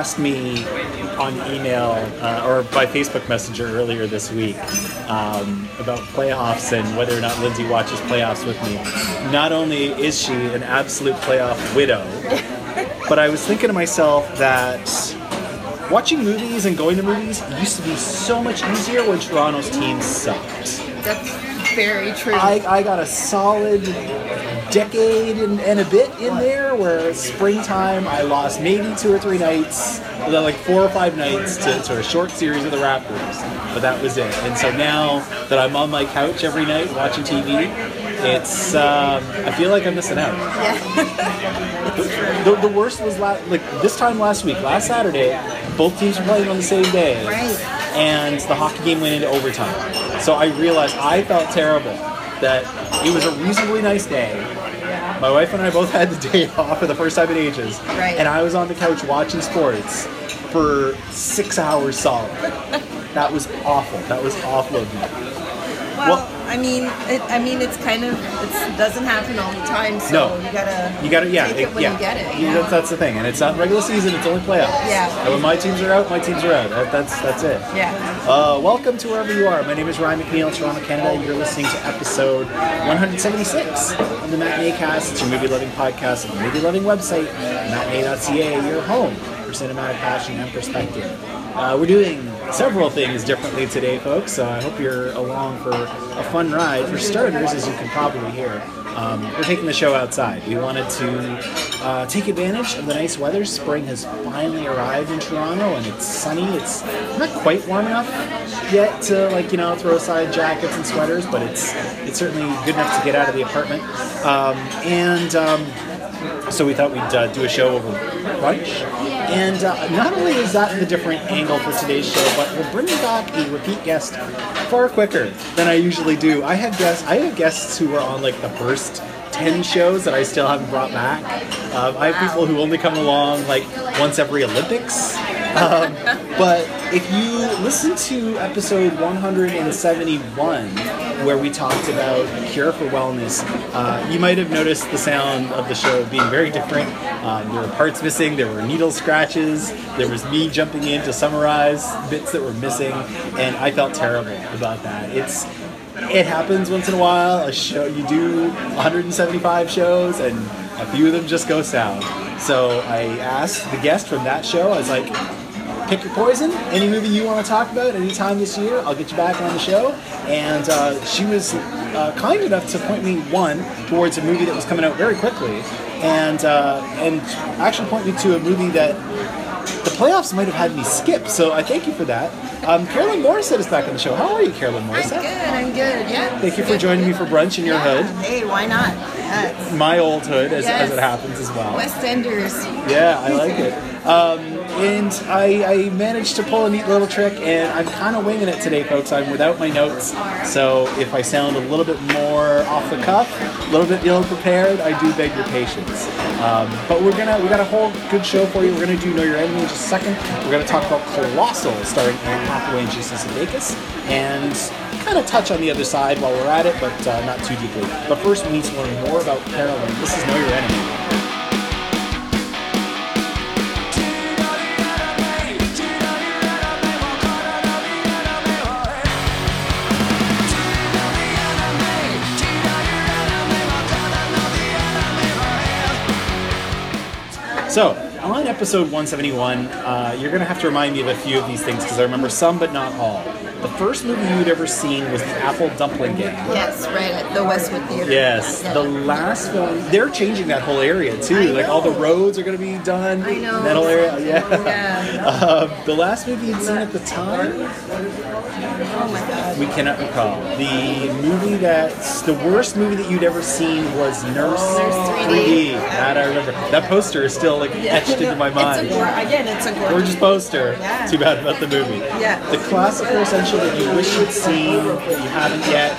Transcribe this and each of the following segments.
asked me on email uh, or by Facebook Messenger earlier this week um, about playoffs and whether or not Lindsay watches playoffs with me. Not only is she an absolute playoff widow, but I was thinking to myself that watching movies and going to movies used to be so much easier when Toronto's team sucked. That's very true. I, I got a solid decade and, and a bit in there where springtime I lost maybe two or three nights, like four or five nights to, to a short series of the Raptors, but that was it. And so now that I'm on my couch every night watching TV, it's um, I feel like I'm missing out. yeah. The, the worst was la- like this time last week, last Saturday, both teams were playing on the same day, Right. and the hockey game went into overtime. So I realized I felt terrible that it was a reasonably nice day. My wife and I both had the day off for the first time in ages, Right. and I was on the couch watching sports for six hours solid. that was awful. That was awful of me. Well, Well- I mean, it, I mean, it's kind of it doesn't happen all the time, so No. you gotta You got to, yeah, take it when yeah. you get it. Yeah, you that's, that's the thing, and it's not regular season; it's only playoffs. Yeah. And when my teams are out, my teams are out. That, that's that's it. Yeah. Uh, welcome to wherever you are. My name is Ryan McNeil, Toronto, Canada. You're listening to episode 176 of the Matinee Cast. It's your movie loving podcast and movie loving website, matinee.ca, your home for cinematic passion and perspective. Uh, we're doing several things differently today, folks. So I hope you're along for a fun ride. For starters, as you can probably hear, um, we're taking the show outside. We wanted to uh, take advantage of the nice weather. Spring has finally arrived in Toronto, and it's sunny. It's not quite warm enough yet to like you know throw aside jackets and sweaters, but it's it's certainly good enough to get out of the apartment. Um, and um, so we thought we'd uh, do a show over lunch. And uh, not only is that the different angle for today's show, but we're bringing back a repeat guest far quicker than I usually do. I have guests. I have guests who were on like the first. 10 shows that I still haven't brought back. Um, I have people who only come along like once every Olympics. Um, but if you listen to episode 171, where we talked about cure for wellness, uh, you might have noticed the sound of the show being very different. Um, there were parts missing, there were needle scratches, there was me jumping in to summarize bits that were missing, and I felt terrible about that. It's it happens once in a while. A show you do 175 shows, and a few of them just go south. So I asked the guest from that show. I was like, pick your poison. Any movie you want to talk about anytime this year, I'll get you back on the show. And uh, she was uh, kind enough to point me one towards a movie that was coming out very quickly, and uh, and actually point me to a movie that the playoffs might have had me skip. So I thank you for that. Um, Carolyn Mauricette is back on the show. How are you, Carolyn Morris? I'm good. I'm good. Yeah. Thank you for joining me for brunch in your Yeah. hood. Hey, why not? Yes. My old hood, as, as it happens as well. West Enders. Yeah, I like it. Um, and I, I managed to pull a neat little trick, and I'm kind of winging it today, folks. I'm without my notes, so if I sound a little bit more off the cuff, a little bit ill prepared, I do beg your patience. Um, but we're gonna we got a whole good show for you. We're gonna do Know Your Enemy in just a second. We're gonna talk about Colossal, starring Anne Hathaway and Jason Sudeikis, and kind of touch on the other side while we're at it, but uh, not too deeply. But first, we need to learn more about Carolyn. This is Know Your Enemy. So, on episode 171, uh, you're going to have to remind me of a few of these things because I remember some but not all. The first movie you'd ever seen was The Apple Dumpling Gang. Yes, right at the Westwood Theater. Yes, Yeah. the last one. they're changing that whole area too. Like all the roads are going to be done. I know. That whole area, yeah. Yeah. Um, the last movie you'd seen at the time. Oh we cannot recall. The movie that's the worst movie that you'd ever seen was Nurse, Nurse 3D. That I remember. That poster is still like Yeah, etched into my It's a mind. again, it's a gorgeous. Gorgeous poster. Yeah. Too bad about the movie. Yeah. The classical essential that you wish you'd seen but you haven't yet.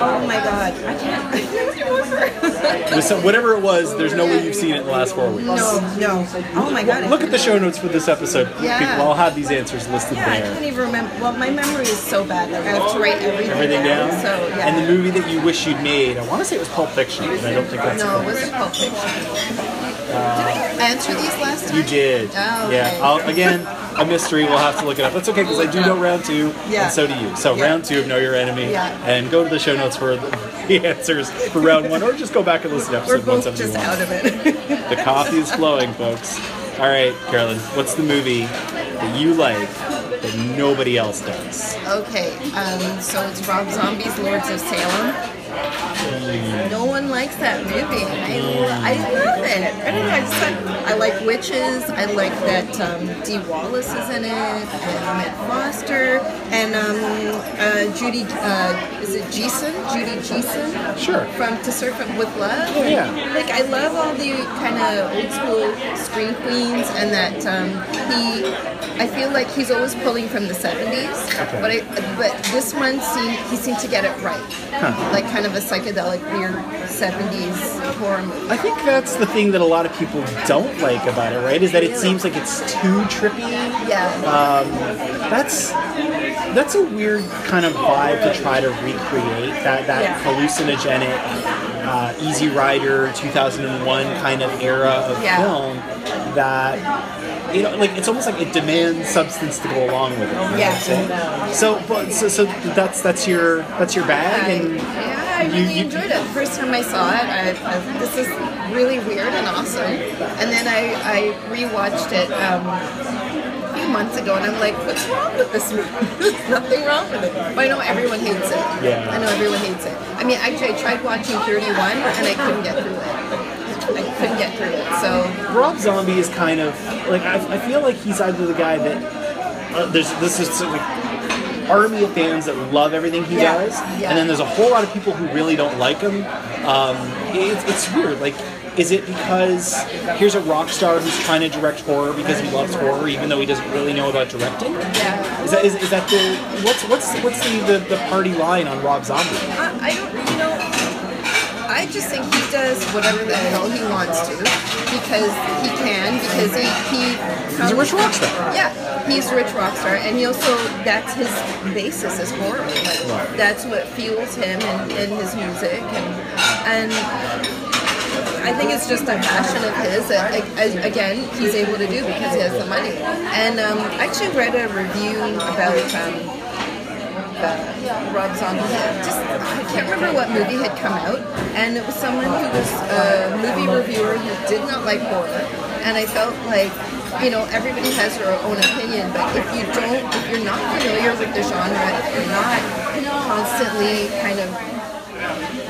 Oh my God. I can't. Can't some- whatever it was, there's no way you've seen it in the last four weeks. no, no. Oh my God. Look at the show notes for this episode. Yeah. People, I'll have these answers listed Yeah, I can't even remember. Well, my memory is so bad. Like I have to write everything, Everything down. So yeah. And the movie that you wish you'd made, I want to say it was Pulp Fiction, but I don't think that's No, it wasn't Pulp Fiction. Did I uh, answer these last time? You did. Oh, okay. Yeah. I'll, again, a mystery. We'll have to look it up. That's okay because I do know round two, Yeah. and so do you. So Yeah. round two of Know Your Enemy, Yeah. and go to the show notes for the, answers for round one, or just go back and listen to We're episode both 171. just out of it. The coffee is flowing, folks. All right, Carolyn, what's the movie that you like that nobody else does? okay, um, so it's Rob Zombie's Lords of Salem. No one likes that movie. I, I love it. I don't know. I just like, I like witches. I like that um, Dee Wallace is in it, and Matt Foster, and um, uh, Judy. Uh, is it Geeson? Judy Geeson Sure. from To Sir with Love. Oh, yeah. Like I love all the kind of old school screen queens, and that um, he. I feel like he's always pulling from the '70s, Okay. but I, but this one seemed he seemed to get it right, like kind of a psychedelic weird '70s horror movie. I think that's the thing that a lot of people don't like about it, right? Is that it seems like it's too trippy. Yeah, Um, that's that's a weird kind of vibe to try to recreate that that Yeah. hallucinogenic, uh, Easy Rider 2001 kind of era of Yeah. film. That you know, like it's almost like it demands substance to go along with it. you know Yeah. So, but so, so that's that's your that's your bag, and I really you- enjoyed it. The first time I saw it, I, I, this is really weird and awesome. And then I, I rewatched it um, a few months ago, and I'm like, what's wrong with this movie? There's nothing wrong with it. But I know everyone hates it. Yeah. I know everyone hates it. I mean, actually, I tried watching 31, and I couldn't get through it. I couldn't get through it. So Rob Zombie is kind of like I, I feel like he's either the guy that uh, there's this is like army of fans that love everything he Yeah, does, yeah. and then there's a whole lot of people who really don't like him. Um, it's, it's weird. Like, is it because here's a rock star who's trying to direct horror because he loves horror, even though he doesn't really know about directing? yeah. Is that is, is that the what's what's what's the, the, the party line on Rob Zombie? I, I don't, I just think he does whatever the hell he wants to because he can, because he, he He's a rich rock star. Yeah, he's a rich rock star, and he also, that's his basis is horror. Like, Right. That's what fuels him and, and his music, and, and I think it's just a passion of his that, like, again, he's able to do because he has the money. And um, I actually read a review about um, uh, Rob Zombie. Just I can't remember what movie had come out, and it was someone who was a movie reviewer who did not like horror, and I felt like. You know, everybody has their own opinion, but if you don't, if you're not familiar with the genre, if you're not constantly kind of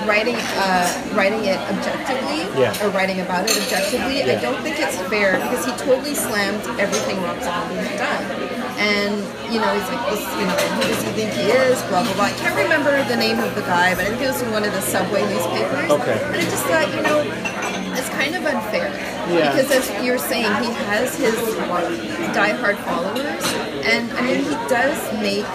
writing uh, writing it objectively Yeah. or writing about it objectively, Yeah. I don't think it's fair because he totally slammed everything Rob Zombie had done. And you know, he's like, this, you know, who does he think he is? Blah blah blah. I can't remember the name of the guy, but I think it was in one of the subway newspapers. Okay. And I just thought, you know, it's kind of unfair. Yeah. Because as you're saying, he has his diehard followers, and I mean, he does make.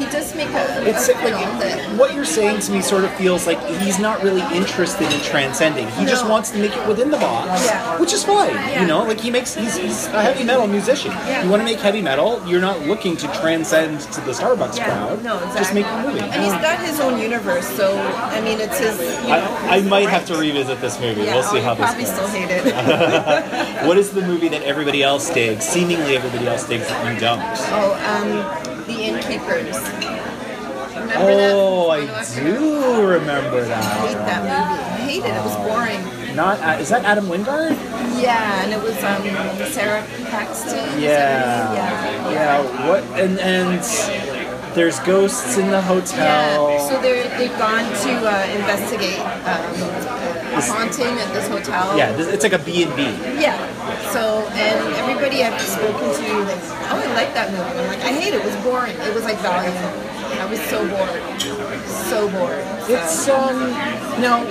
He does make a, It's a like that what you're saying to me sort of feels like he's not really interested in transcending. He just wants to make it within the box, Yeah. which is fine. Yeah. You know, like he makes he's, he's a heavy metal musician. Yeah. You want to make heavy metal, you're not looking to transcend to the Starbucks crowd. No, exactly. Just make a movie. And he's got his own universe, so I mean, it's his. You know, I, I might have to revisit this movie. yeah, we'll see oh, how this probably goes. still hate it. What is the movie that everybody else digs? Seemingly everybody else digs that you don't. oh, um, the innkeepers. Remember Oh? I do remember that. I hate that. movie. I hate it. It was boring. Not uh, is that Adam Wingard? Yeah, and it was um, Sara Paxton. is that her Yeah. Yeah. Yeah. What and and there's ghosts in the hotel. Yeah, so they're, they've gone to uh, investigate um, a haunting at this hotel. Yeah, it's like a B and B. Yeah. So, and everybody I've spoken to, like, oh, I like that movie. I'm like, I hate it. It was boring. It was like Valiant. I was so bored. So bored. So- It's um now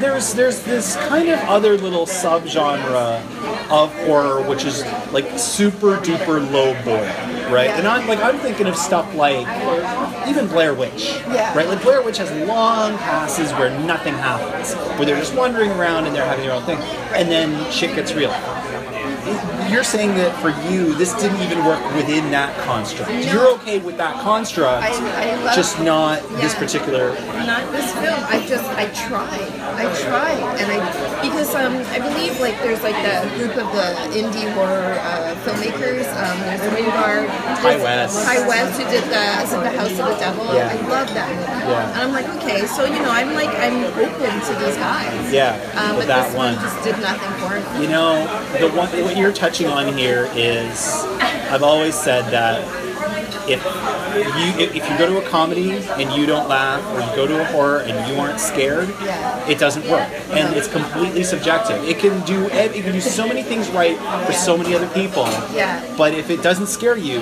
there's there's this kind of other little subgenre of horror which is like super duper low boil, right? Yeah. And I'm like I'm thinking of stuff like even Blair Witch, Yeah. right? Like Blair Witch has long passes where nothing happens, where they're just wandering around and they're having their own thing, and then shit gets real. Thank you you're saying that for you, this didn't even work within that construct. You're okay with that construct, I- I love- just not this particular. not this film. I just I tried. I tried, and I because um I believe like there's like the group of the indie horror uh, filmmakers. Um, there's Wingard, Ti West. Ti West, who did the the House of the Devil. Yeah. I love that movie. Yeah. And I'm like, okay, so you know, I'm like I'm open to these guys. Yeah, Um, but but that one just did nothing for me. You know, the one what you're touching on here is, I've always said that if you if you go to a comedy and you don't laugh, or you go to a horror and you aren't scared, it doesn't work, and uh-huh. it's completely subjective. It can do it can do so many things right for so many other people. But if it doesn't scare you,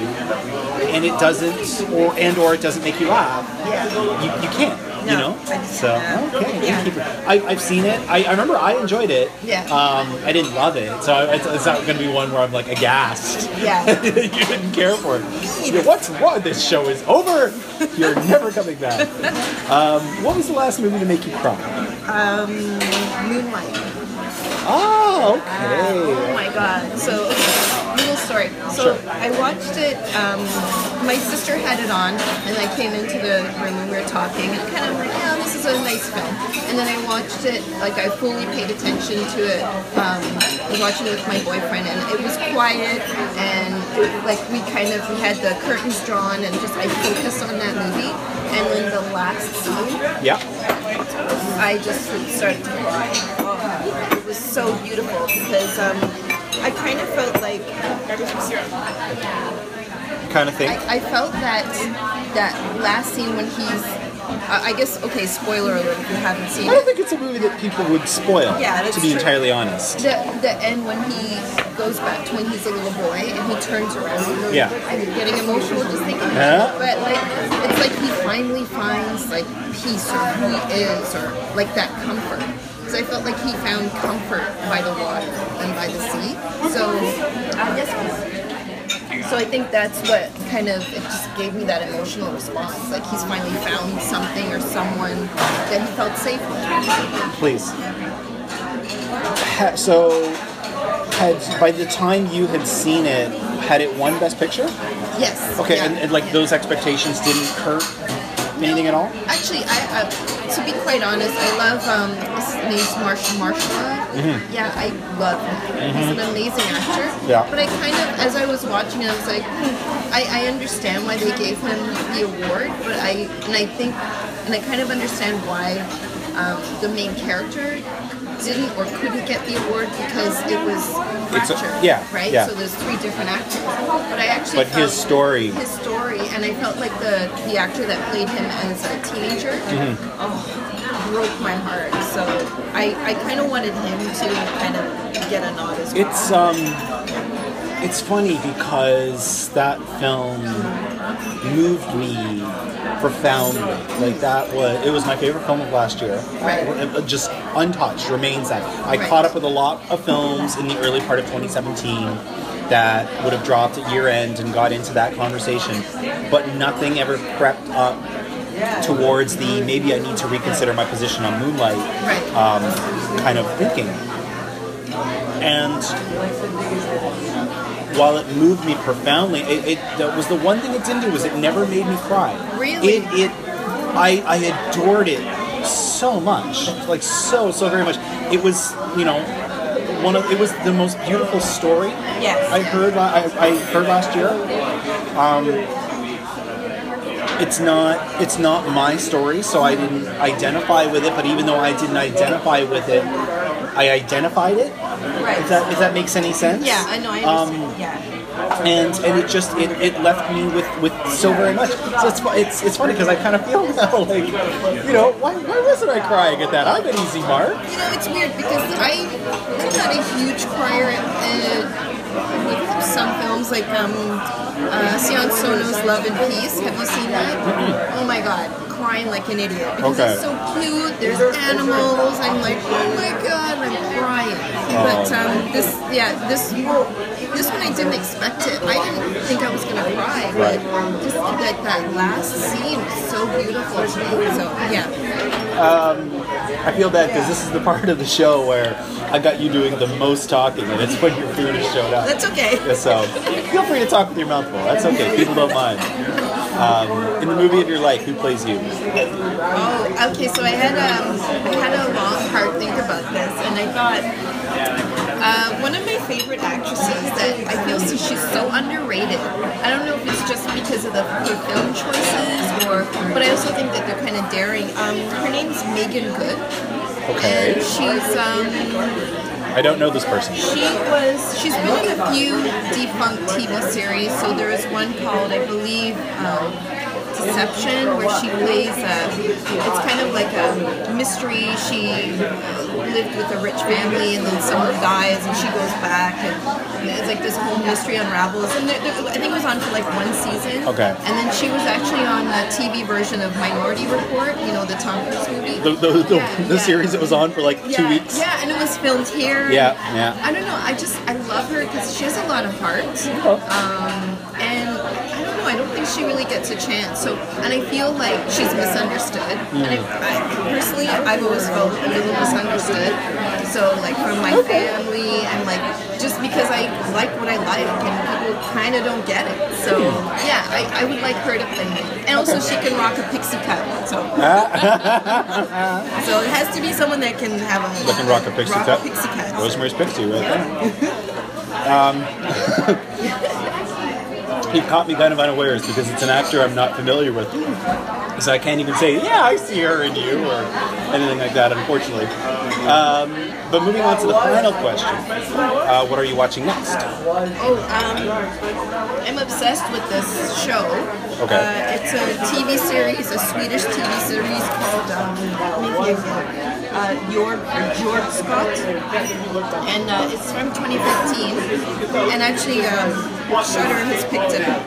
and it doesn't, or and or it doesn't make you laugh, Yeah. you, you can't. No, You know. So okay, Yeah. I, I've seen it. I, I remember I enjoyed it. Yeah. Um, I didn't love it, so it's, it's not going to be one where I'm like aghast. Yeah. you didn't care for it. What's wrong? This show is over. You're never coming back. Um, what was the last movie to make you cry? Um, Moonlight. Oh, okay. Oh my god. So, little story. So, Sure. I watched it, um, my sister had it on, and I came into the room and we were talking, and kind of, like, yeah, this is a nice film. And then I watched it, like, I fully paid attention to it. Um, I was watching it with my boyfriend, and it was quiet, and, like, we kind of, we had the curtains drawn, and just, I focused on that movie. And then the last scene, Yeah. I just started to cry. It was so beautiful because um, I kind of felt like Kind of thing. I, I felt that that last scene when he's uh, I guess okay spoiler alert if you haven't seen I don't it think it's a movie that people would spoil. Yeah, that's to be true. entirely honest. the the end when he goes back to when he's a little boy and he turns around Yeah. I'm getting emotional just thinking Yeah. but like it's like he finally finds like peace or who he is or like that comfort because I felt like he found comfort by the water and by the sea so so I think that's what kind of it just gave me that emotional response like he's finally found something or someone that he felt safe with Please. Ha- so, had by the time you had seen it, had it won Best Picture? yes Okay, yeah. and, and like those expectations didn't hurt anything at all? Actually, I, uh, to be quite honest, I love um, his name's Mahershala Mahershala. Yeah, I love him. He's an amazing actor. Yeah. But I kind of, as I was watching, I was like, hmm, I, I understand why they gave him the award, but I and I think and I kind of understand why um, the main character didn't or couldn't get the award because it was It's a- fractured, yeah, right? yeah. So there's three different actors. But I actually But his story- his story, and I felt like the the actor that played him as a teenager, Mm-hmm. oh, broke my heart. So I I kind of wanted him to kind of get a nod as well. It's um, it's funny because that film moved me profoundly. Like that was it was my favorite film of last year. Right. It- just untouched remains that. I Right. caught up with a lot of films in the early part of 2017 that would have dropped at year end and got into that conversation, but nothing ever crept up towards the maybe I need to reconsider my position on Moonlight um, kind of thinking. And while it moved me profoundly, it, it that was the one thing it didn't do was it never made me cry. Really? It, it I, I adored it so much, like so so very much. It was you know one of it was the most beautiful story Yes. I heard I, I heard last year. Um, it's not it's not my story, so I didn't identify with it. But even though I didn't identify with it, I identified it. right. If that if that makes any sense. yeah, I know. I Um, understand. yeah. And and it just it, it left me with with so very much. So it's it's it's funny because I kind of feel now like you know why why wasn't I crying at that? I'm an easy mark. You know, it's weird because I, I'm not a huge crier uh, with some films like um, uh, Sion Sono's Love and Peace. Have you seen that? Oh my god, crying like an idiot because Okay. it's so cute. There's animals. I'm like, oh my god, I'm crying. But um, this, yeah, this this one I didn't expect it. I didn't think I was gonna cry, but Right. just like that last scene was so beautiful to me. So yeah, I feel bad because this is the part of the show where I got you doing the most talking, and it's when your food has showed up. That's okay. So feel free to talk with your mouth full. That's okay. People don't mind. Um, in the movie of your life, who plays you? Oh, okay. So I had um, I had a long, hard think about this, and I thought uh, one of my favorite actresses that I feel so she's so underrated. I don't know if it's just because of the, the film choices, or but I also think that they're kind of daring. Um, her name's Meagan Good, Okay. and she's um, I don't know this person. she was she's been in a few defunct TV series. So there is one called I believe um, Deception, where she plays. A, it's kind of like a mystery. She lived with a rich family, and then someone dies, and she goes back, and it's like this whole mystery unravels. And there, there, I think it was on for like one season. Okay. And then she was actually on the TV version of Minority Report. You know the Tom Cruise movie. The, the, the, Yeah, the yeah. series that was on for like two weeks. Yeah, and it was filmed here. Yeah, yeah. I don't know. I just I love her because she has a lot of heart. Um, and I don't know. I don't think she really gets a chance. So, and I feel like she's misunderstood. And I, I, personally, I've always felt a little misunderstood. So, like from my family and like just because I like what I like, and people kind of don't get it. So, yeah, I, I would like her to play me. And also, she can rock a pixie cut. So, so it has to be someone that can have a That can rock a pixie rock cut. A pixie cut. Rosemary's Pixie right there. um, he caught me kind of unawares because it's an actor I'm not familiar with. So I can't even say, yeah, I see her in you or anything like that, unfortunately. Um, but moving on to the final question uh, what are you watching next? Oh, um, I'm obsessed with this show. Okay. Uh, it's a TV series, a Swedish TV series called um, uh, Jorg Jordskott, and uh, it's from 2015. And actually, um, Shudder has picked it up.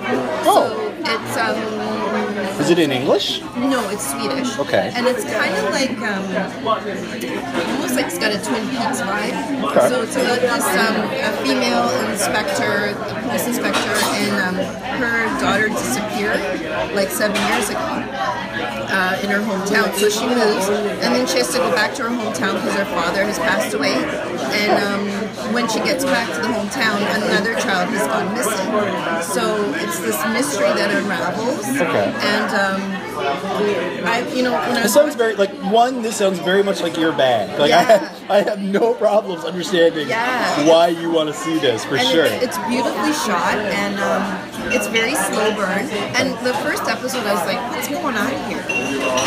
Oh. So it's um, Is it in English? no, it's Swedish. Okay. And it's kind of like um, almost like it's got a Twin Peaks vibe. Okay. So it's about this um, a female inspector, a police inspector, and um, her daughter disappeared like seven years ago uh, in her hometown. So she moves, and then she has to go back to her hometown because her father has passed away. And um, when she gets back to the hometown, another child has gone missing. So it's this mystery that unravels. Okay. And um, I, you know, when I This sounds very like one. This sounds very much like your bag. Like I, have, I have no problems understanding Yeah. why you want to see this for and sure. it's, it's beautifully shot and um, it's very slow burn. And the first episode, I was like, what's going on here?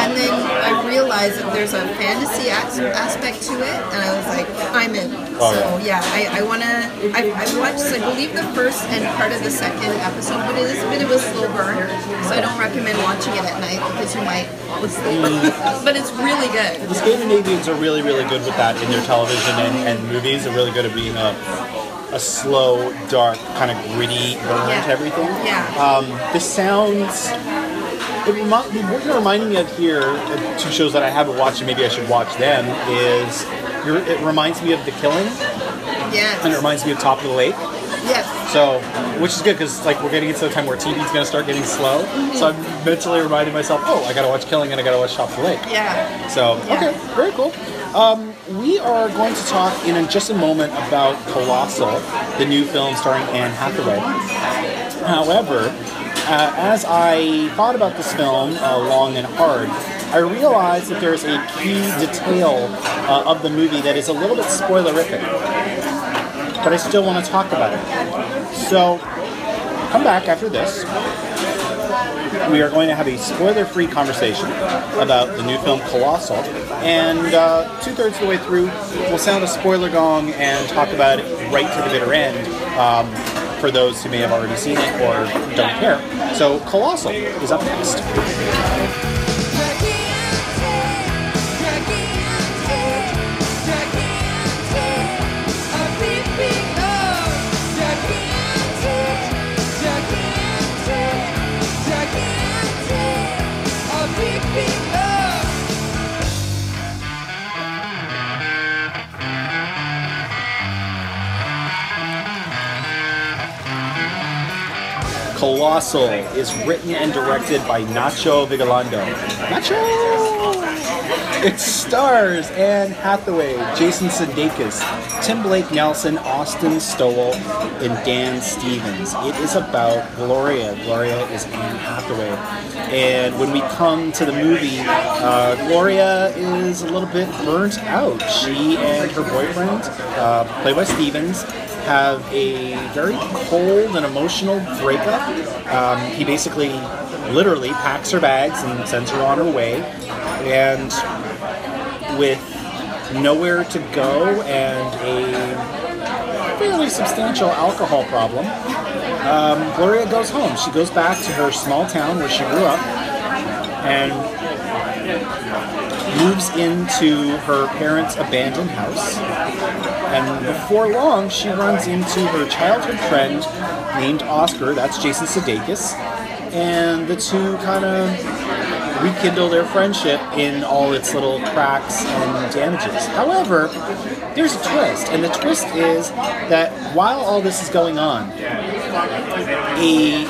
And then I realized that there's a fantasy as- aspect to it, and I was like, I'm in. Oh, so yeah, I, I want to. I, I watched, I believe, the first and part of the second episode, but it is a bit of a slow burn, so I don't recommend watching it at night because you might fall asleep. Mm. but it's really good. the Scandinavians are really, really good with that in their television and, and movies. They're really good at being a, a slow, dark, kind of gritty burn Yeah. to everything. Yeah. Um, this sounds. It remi- what you're reminding me of here, uh, two shows that I haven't watched and maybe I should watch them, is you're, it reminds me of The Killing Yes. and it reminds me of Top of the Lake. Yes. So, which is good because like we're getting into the time where TV's going to start getting slow. So I'm mentally reminding myself, oh, I got to watch Killing and I got to watch Top of the Lake. Yeah. So, Yeah. okay, very cool. Um, we are going to talk in just a moment about Colossal, the new film starring Anne Hathaway. However, uh, as I thought about this film uh, long and hard, I realized that there's a key detail uh, of the movie that is a little bit spoilerific, but I still want to talk about it. So, come back after this we are going to have a spoiler-free conversation about the new film Colossal, and uh, two-thirds of the way through, we'll sound a spoiler gong and talk about it right to the bitter end um, for those who may have already seen it or don't care. So, Colossal is up next. Colossal is written and directed by Nacho Vigalondo. Nacho! It stars Anne Hathaway, Jason Sudeikis, Tim Blake Nelson, Austin Stowell, and Dan Stevens. It is about Gloria. Gloria is Anne Hathaway. And when we come to the movie, uh, Gloria is a little bit burnt out. She and her boyfriend, uh, played by Stevens, have a very cold and emotional breakup. Um, he basically, literally, packs her bags and sends her on her way. And with nowhere to go and a fairly substantial alcohol problem, um, Gloria goes home. She goes back to her small town where she grew up and moves into her parents' abandoned house. And before long, she runs into her childhood friend named Oscar. That's Jason Sudeikis. And the two kind of rekindle their friendship in all its little cracks and damages. However, there's a twist, and the twist is that while all this is going on, a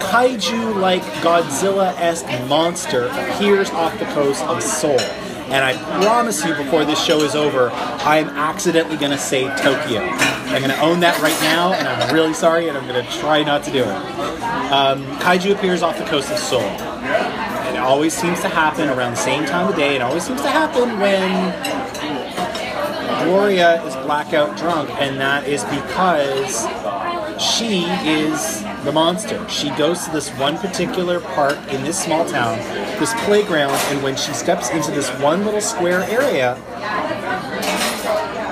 kaiju-like Godzilla-esque monster appears off the coast of Seoul. And I promise you, before this show is over, I am accidentally going to say Tokyo. I'm going to own that right now, and I'm really sorry, and I'm going to try not to do it. Um, kaiju appears off the coast of Seoul. It always seems to happen around the same time of day. It always seems to happen when Gloria is blackout drunk, and that is because she is the monster. She goes to this one particular park in this small town, this playground, and when she steps into this one little square area,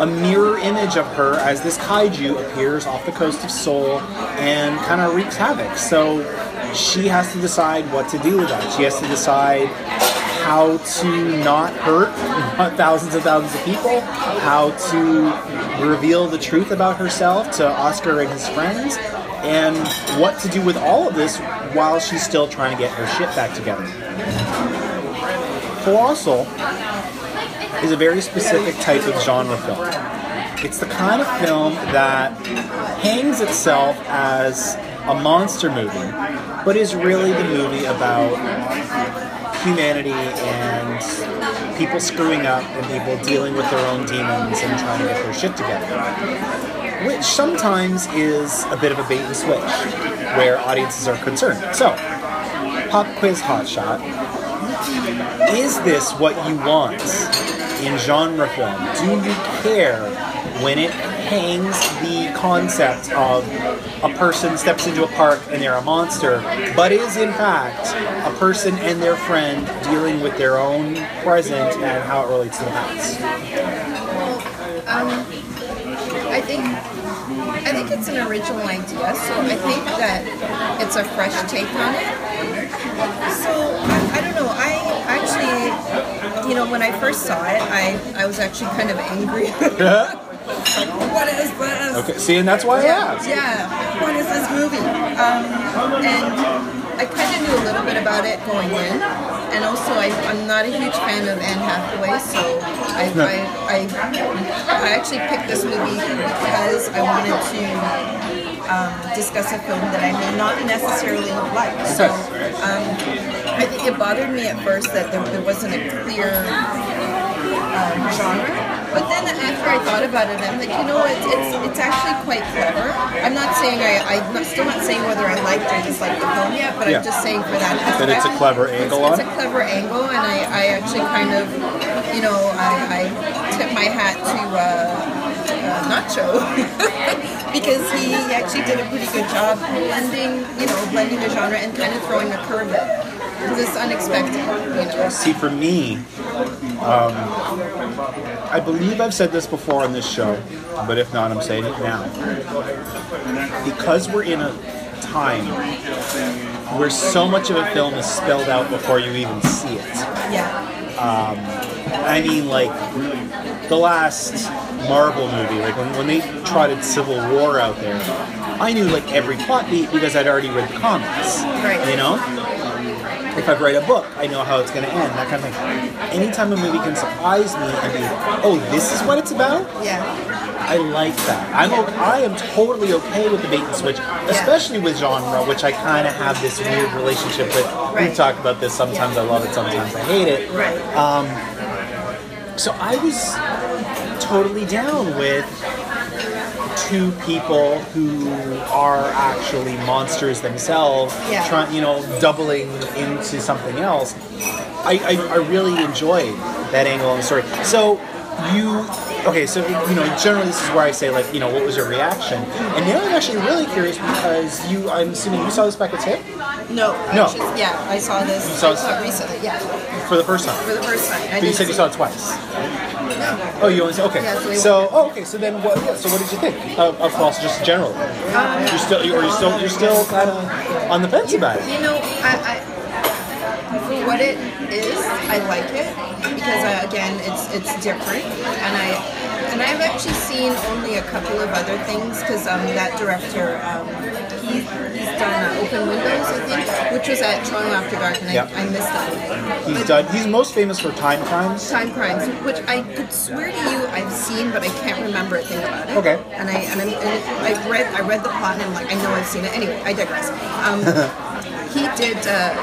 a mirror image of her as this kaiju appears off the coast of Seoul and kind of wreaks havoc. So she has to decide what to do with that. She has to decide how to not hurt thousands and thousands of people, how to reveal the truth about herself to Oscar and his friends, and what to do with all of this while she's still trying to get her shit back together. Colossal is a very specific type of genre film. It's the kind of film that hangs itself as a monster movie, but is really the movie about humanity and people screwing up and people dealing with their own demons and trying to get their shit together. Which sometimes is a bit of a bait and switch where audiences are concerned. So, pop quiz hotshot. Is this what you want in genre film? Do you care when it hangs the concept of a person steps into a park and they're a monster, but is in fact a person and their friend dealing with their own present and how it relates to the past? Um, I think I think it's an original idea, so I think that it's a fresh take on it. So I, I don't know. I actually, you know, when I first saw it, I I was actually kind of angry. like, what is this? Okay, see, and that's why I asked. Yeah, what is this movie? Um, and I kind of knew a little bit about it going in, and also I, I'm not a huge fan of Anne Hathaway, so I, No. I, I, I actually picked this movie because I wanted to um, discuss a film that I may not necessarily like. So um, I think it bothered me at first that there, there wasn't a clear um, genre. But then after I thought about it, I'm like, you know, it's it's, it's actually quite clever. I'm not saying I, I'm still not saying whether I liked or disliked the film yet, but Yeah. I'm just saying for that That it's a clever angle it's, on It's a clever angle, and I, I actually kind of, you know, I, I tip my hat to uh, uh, Nacho because he actually did a pretty good job blending, you know, blending the genre and kind of throwing a curve. Because it's unexpected, you know. See, for me, um, I believe I've said this before on this show, but if not, I'm saying it now. Because we're in a time where so much of a film is spelled out before you even see it. Yeah. I mean, like the last Marvel movie, like when, when they trotted Civil War out there, I knew like every plot beat because I'd already read the comics. Right. You know? If I've read a book, I know how it's going to end, that kind of thing. Anytime a movie can surprise me and be, oh, this is what it's about, Yeah. I like that. I'm o- I am totally okay with the bait and switch, especially with genre, which I kind of have this weird relationship with. We Right. talk about this. Sometimes I love it, sometimes I hate it. Right. Um, So I was totally down with two people who are actually monsters themselves, Yeah. trying, you know, doubling into something else. I, I, I really enjoyed that angle on the story. So you, okay, so you know, generally this is where I say like, you know, what was your reaction? And now I'm actually really curious because you, I'm assuming you saw this back at TIFF No, No. yeah, I saw this. saw I saw it recently. Yeah, for the first time. for the first time. I But you said you saw it twice. No. Oh, you only saw okay. Yeah, so so, oh, okay. So then, what? Yeah, so what did you think of, of Floss just generally? Uh, You're still, or you still, you're still kind of on the fence about it. You know, I, I for what it is, I like it because uh, again, it's it's different, and I and I've actually seen only a couple of other things because um, that director. Um, he, he's done uh, Open Windows, I think, which was at Toronto After Dark, and I, Yep. I missed that. He's But- done. He's most famous for Timecrimes. Time Crimes, which I could swear to you I've seen, but I can't remember a thing about it. Okay. And I and, I'm, and I read I read the plot and I'm like I know I've seen it. Anyway, I digress. Um, he did uh,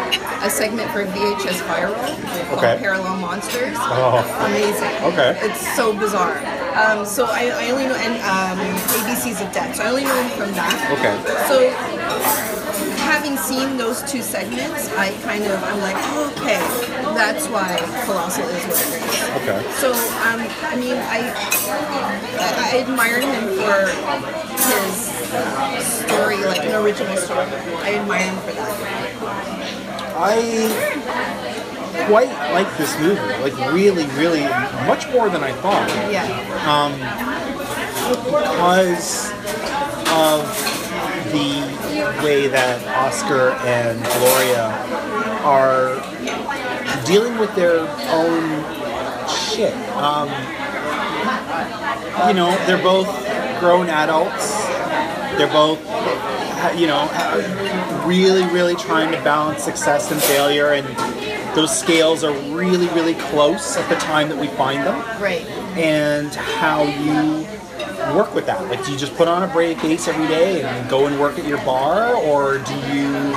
a segment for VHS Viral called Okay. Parallel Monsters. Oh. Amazing. Okay. It's so bizarre. Um, so I, I only know and um, ABCs of Death. So I only know him from that. Okay. So having seen those two segments, I kind of I'm like, oh, okay, that's why Colossal is what it is. Okay. So um, I mean, I, I I admire him for his story, like an original story. I admire him for that. I quite like this movie. Like really, really, much more than I thought. Yeah. Um, because of the way that Oscar and Gloria are dealing with their own shit. Um, you know, they're both grown adults. They're both, you know, really, really trying to balance success and failure, and those scales are really, really close at the time that we find them Right. and how you work with that. Like, do you just put on a brave face every day and go and work at your bar, or do you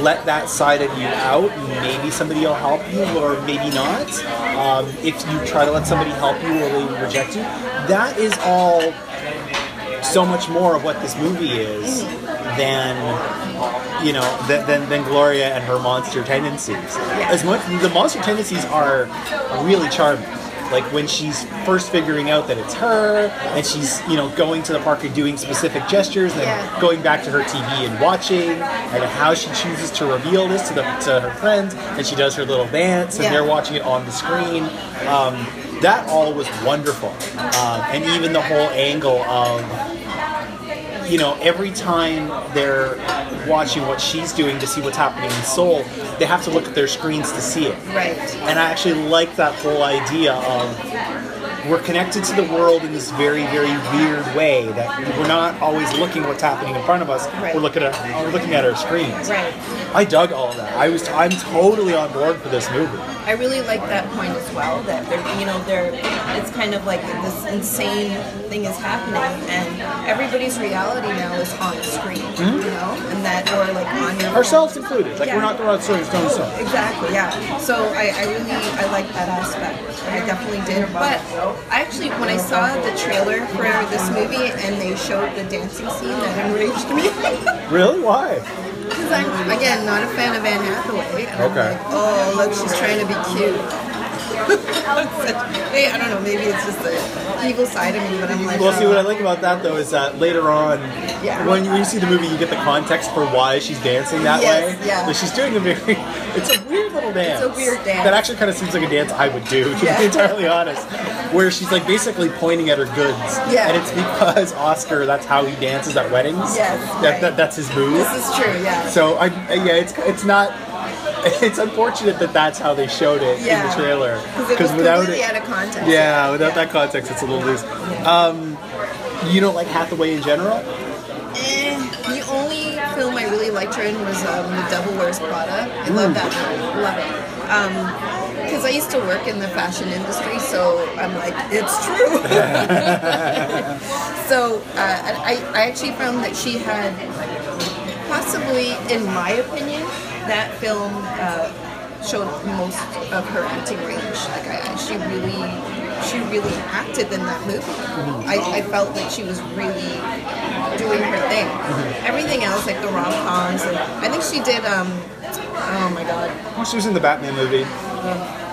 let that side of you out maybe somebody will help you, or maybe not? Um, if you try to let somebody help you, or they reject you? That is all so much more of what this movie is than you know than, than, than Gloria and her monster tendencies. As much the monster tendencies are really charming. Like when she's first figuring out that it's her, and she's you know going to the park and doing specific gestures, and then going back to her TV and watching, and how she chooses to reveal this to the to her friends, and she does her little dance, and they're watching it on the screen. Um, that all was wonderful, um, and even the whole angle of you know, every time they're watching what she's doing to see what's happening in Seoul, they have to look at their screens to see it. Right. And I actually like that whole idea of we're connected to the world in this very, very weird way that we're not always looking what's happening in front of us. Right. We're looking at we're looking at our screens. Right. I dug all of that. I was I'm totally on board for this movie. I really like that point as well. That they're, you know, they're. It's kind of like this insane thing is happening, and everybody's reality now is on the screen. You mm-hmm. know, and that or like on your phone. Ourselves included. Like Yeah. we're not the throwing stone stone stone. Exactly, yeah. So I, I really I like that aspect. I definitely did. But I actually when I saw the trailer for this movie and they showed the dancing scene, that enraged me. Really? Why? Because I'm again not a fan of Anne Hathaway. Okay. like, oh look, she's trying to be cute. Hey, I don't know, maybe it's just the evil side of me, but I'm like, Well, see, what I oh. like about that though is that later on, Yeah. when, you, when you see the movie, you get the context for why she's dancing that Yes, way. yeah. But she's doing a very, it's a weird little dance. a weird dance. That actually kind of seems like a dance I would do, to Yeah. be entirely honest. Where she's like basically pointing at her goods. Yeah. And it's because Oscar, that's how he dances at weddings. Yes, That, right. that, that's his move. This is true, yeah. So I, yeah, it's it's not. It's unfortunate that that's how they showed it in the trailer. Because it out of context. Yeah, without that context, it's a little loose. Um, you don't like Hathaway in general? Eh, the only film I really liked her in was um, The Devil Wears Prada. I love that movie. Love it. because I used to work in the fashion industry, so I'm like, it's true. so uh, I, I actually found that she had possibly, in my opinion, that film uh, showed most of her acting range. Like I, she really, she really acted in that movie. I, I felt like she was really doing her thing. Everything else, like the rom coms, I think she did. Um, oh my god, Well, she was in the Batman movie.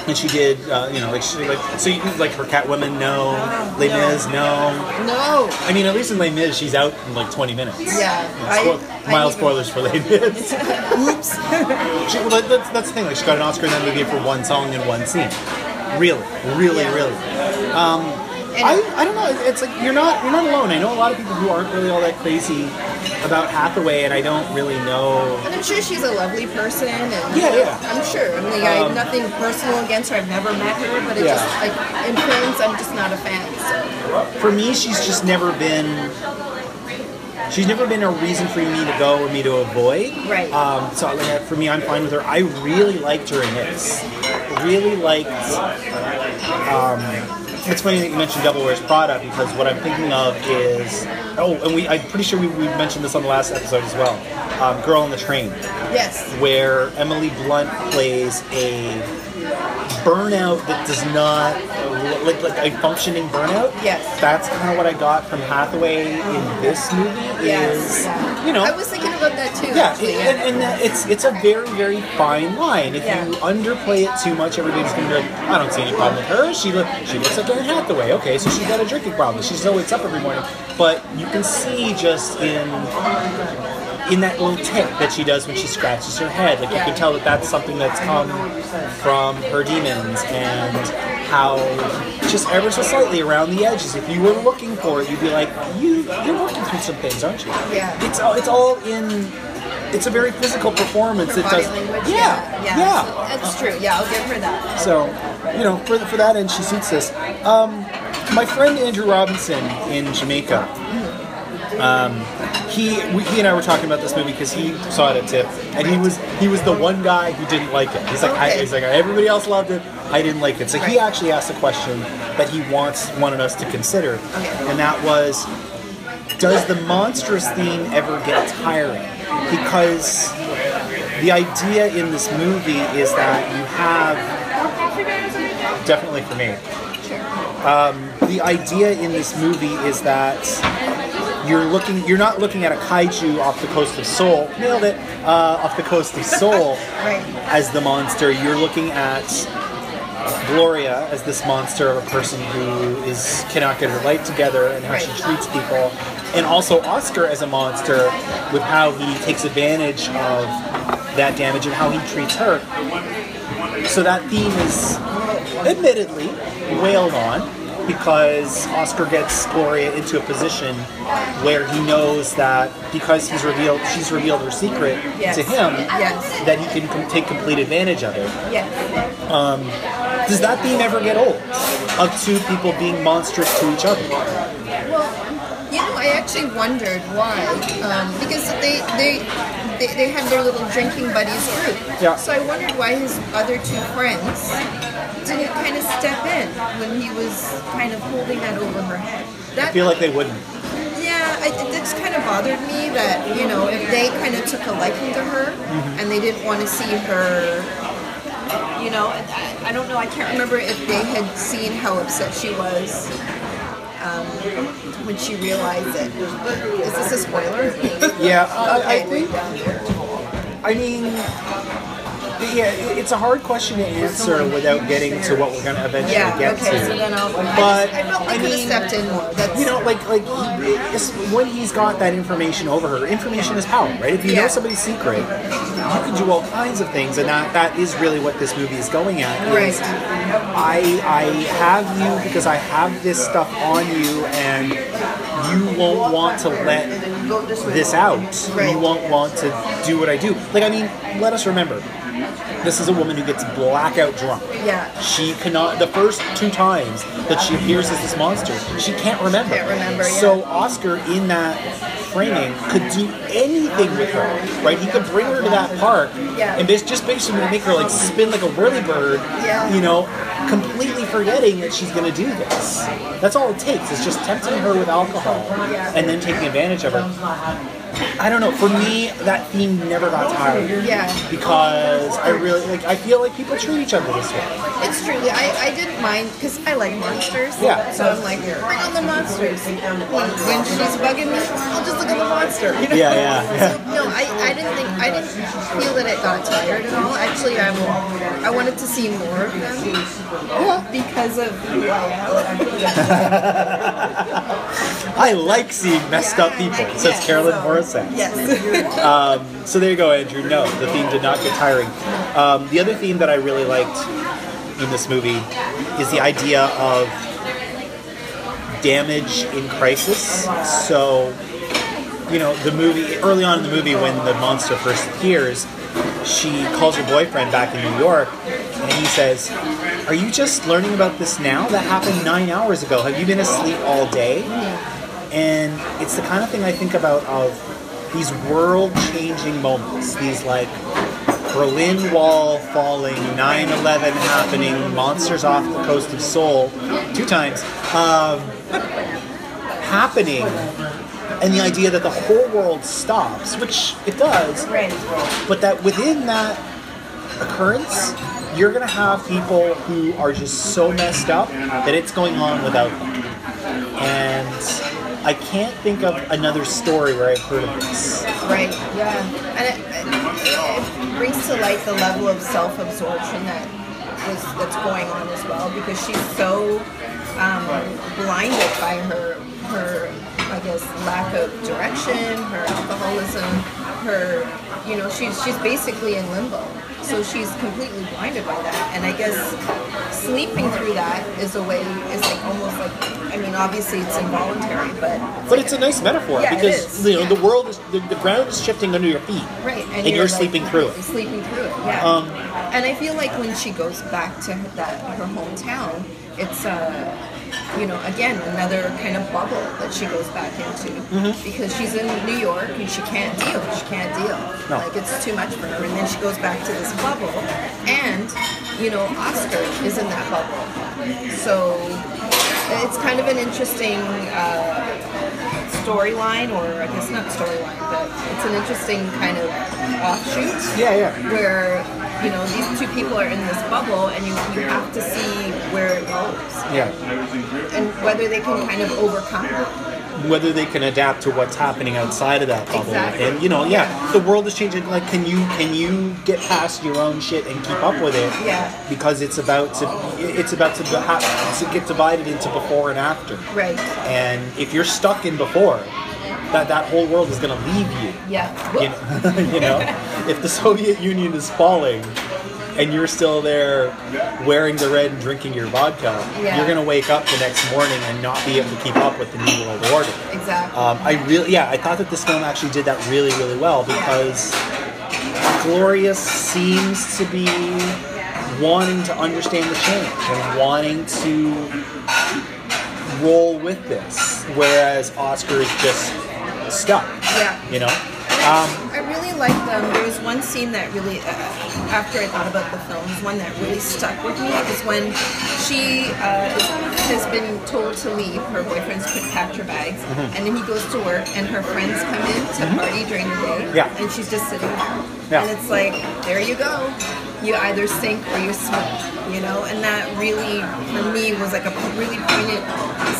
And she did, uh, you know, like she like so you like her Catwoman, no, Les No. Mis, no. no. I mean, at least in Les Mis, she's out in like 20 minutes. Yeah, Spo- I- mild I spoilers for Les Mis. Oops. She, well, that's, that's the thing. Like, she got an Oscar in that movie for one song and one scene. Really, really, Yeah. really. Um, I, I don't know. It's like you're not you're not alone. I know a lot of people who aren't really all that crazy about Hathaway, and I don't really know. And I'm sure she's a lovely person, and Yeah, yeah. I'm sure. I mean, I Um, have nothing personal against her. I've never met her, but it Yeah. just like in films, I'm just not a fan. So For me, she's just never been. She's never been a reason for me to go or me to avoid. Right. Um, so like, for me, I'm fine with her. I really liked her in this. Really liked. Um, it's funny that you mentioned Devil Wears Prada because what I'm thinking of is oh, and we I'm pretty sure we, we mentioned this on the last episode as well. Um, Girl on the Train, yes, where Emily Blunt plays a burnout that does not like like a functioning burnout. Yes. that's kind of what I got from Hathaway in this movie. yes. Is yeah. you know I was thinking about that too. yeah, and, and it's it's a very very fine line. If Yeah. you underplay it too much, everybody's gonna be like, I don't see any problem with her. She look she looks like Anne Hathaway. Okay, so she's got a drinking problem. She still wakes up every morning. But you can see just in in that little tick that she does when she scratches her head, like you can tell that that's something that's come from her demons and how just ever so slightly around the edges. If you were looking for it, you'd be like, you you're working through some things, aren't you? Yeah. It's all it's all in. It's a very physical performance. Her It body does. language. Yeah, yeah, yeah. So that's true. Yeah, I'll give her that. So, you know, for, for that end, she suits this. Um, my friend Andrew Robinson in Jamaica, um, he we, he and I were talking about this movie because he saw it at TIFF, and he was he was the one guy who didn't like it. He's like, I, he's like, everybody else loved it. I didn't like it. So he actually asked a question that he wants wanted us to consider, Okay. and that was, does the monstrous theme ever get tiring? Because the idea in this movie is that you have definitely for me. Um, the idea in this movie is that you're looking, you're not looking at a kaiju off the coast of Seoul, nailed it, uh, off the coast of Seoul Right. as the monster. You're looking at Gloria as this monster of a person who is cannot get her life together and how she treats people, and also Oscar as a monster with how he takes advantage of that damage and how he treats her. So that theme is admittedly wailed on because Oscar gets Gloria into a position where he knows that because he's revealed she's revealed her secret Yes. to him Yes. that he can com- take complete advantage of it. Yes. Does that theme ever get old? Of two people being monstrous to each other? Well, you know, I actually wondered why, um, because they, they they they had their little drinking buddies group. Yeah. So I wondered why his other two friends didn't kind of step in when he was kind of holding that over her head. That, I feel like they wouldn't. yeah, I, it just kind of bothered me that you know if they kind of took a liking to her Mm-hmm. and they didn't want to see her. You know, I, I don't know. I can't remember if they had seen how upset she was um, when she realized it. Is this a spoiler? Yeah, I, I think. I mean, yeah, it's a hard question to answer without getting to what we're going to eventually Yeah. get Okay. to. So then I'll. But, I, felt they I mean, stepped in more. That's You know, like like he- when he's got that information over her, information is power, right? If you know somebody's secret, you can do all kinds of things, and that that is really what this movie is going at. is Right. I I have you because I have this stuff on you, and you won't want to let this out. Right. You won't want to do what I do. Like I mean, let us remember. This is a woman who gets blackout drunk. Yeah. She cannot. The first two times that she appears as this monster, she can't remember. Can't remember, yeah. So Oscar, in that framing, could do anything with her. Right? He could bring her to that park Yeah. and just basically make her like spin like a whirlybird. Yeah. You know, completely forgetting that she's going to do this. That's all it takes. It's just tempting her with alcohol Yeah. and then taking advantage of her. I don't know. For me, that theme never got tired. Yeah. Because I really like. I feel like people treat each other this way. It's true. I, I didn't mind because I like monsters. Yeah. So I'm like, bring on the monsters. When, when she's bugging me, I'll just look at the monster. You know? Yeah, yeah, yeah. So, no, I, I didn't think I didn't feel that it got tired at all. Actually, I I wanted to see more of them uh-huh. because of I like seeing messed up people, says Yes. Carolyn Mauricette. Yes. So there you go, Andrew. No, the theme did not get tiring. Um, the other theme that I really liked in this movie is the idea of damage in crisis. So, you know, the movie early on in the movie when the monster first appears, she calls her boyfriend back in New York, and he says, "Are you just learning about this now? That happened nine hours ago. Have you been asleep all day?" And it's the kind of thing I think about of these world-changing moments. These like Berlin Wall falling, 9/11 happening, monsters off the coast of Seoul, two times, um, happening, and the idea that the whole world stops, which it does, but that within that occurrence, you're gonna have people who are just so messed up that it's going on without them. And I can't think of another story where I've heard of this. Right. Yeah. And it, it, brings to light the level of self-absorption that was that's going on as well because she's so um, blinded by her her I guess lack of direction, her alcoholism, her you know she's she's basically in limbo. So she's completely blinded by that, and I guess sleeping through that is a way is like almost like I mean obviously it's involuntary, but But it's a nice metaphor Yeah, because you know Yeah. the world is the, the ground is shifting under your feet, Right, and, you're, like, sleeping through it. Sleeping through it, yeah. Um, and I feel like when she goes back to her, that her hometown, it's uh, you know, again another kind of bubble that she goes back into Mm-hmm. because she's in New York and she can't deal. She can't deal. No. Like it's too much for her, and then she goes back to this bubble, and you know, Oscar is in that bubble, so it's kind of an interesting. Uh, storyline or I guess not storyline but it's an interesting kind of offshoot Yeah, yeah. where you know these two people are in this bubble and you, you have to see where it goes Yeah, and whether they can kind of overcome it whether they can adapt to what's happening outside of that bubble, Exactly. and you know, yeah, the world is changing. Like, can you can you get past your own shit and keep up with it? Yeah. Because it's about to it's about to, ha- to get divided into before and after. right And if you're stuck in before, that that whole world is going to leave you. yeah You know, you know, if the Soviet Union is falling and you're still there wearing the red and drinking your vodka, Yeah. you're going to wake up the next morning and not be able to keep up with the new world order. exactly Um, I really, yeah, I thought that this film actually did that really, really well because Gloria seems to be wanting to understand the change and wanting to roll with this, whereas Oscar is just stuck. yeah You know, Um, I really liked them. there was one scene that really, uh, after I thought about the film, one that really stuck with me. Is when she uh, has been told to leave. Her boyfriend's put her bags, Mm-hmm. and then he goes to work, and her friends come in to party during the day, Yeah. and she's just sitting there. Yeah. And it's like, there you go. You either sink or you swim, you know. And that really, for me, was like a really poignant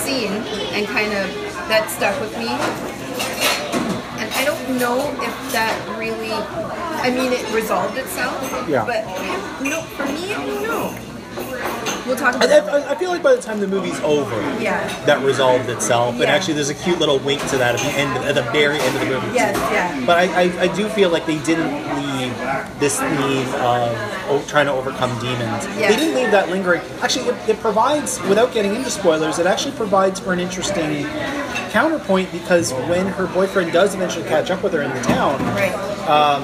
scene, and kind of that stuck with me. And I don't know if that really, I mean, it resolved itself. Yeah. But I for me, I don't know. We'll talk about that. I, I feel like by the time the movie's over, Yeah. that resolved itself. And actually, there's a cute little wink to that at the end, at the very end of the movie. Yes, yeah. But I, I, I do feel like they didn't leave this theme of trying to overcome demons. Yeah. They didn't leave that lingering. Actually, it, it provides, without getting into spoilers, it actually provides for an interesting counterpoint because when her boyfriend does eventually catch up with her in the town, Right. Um,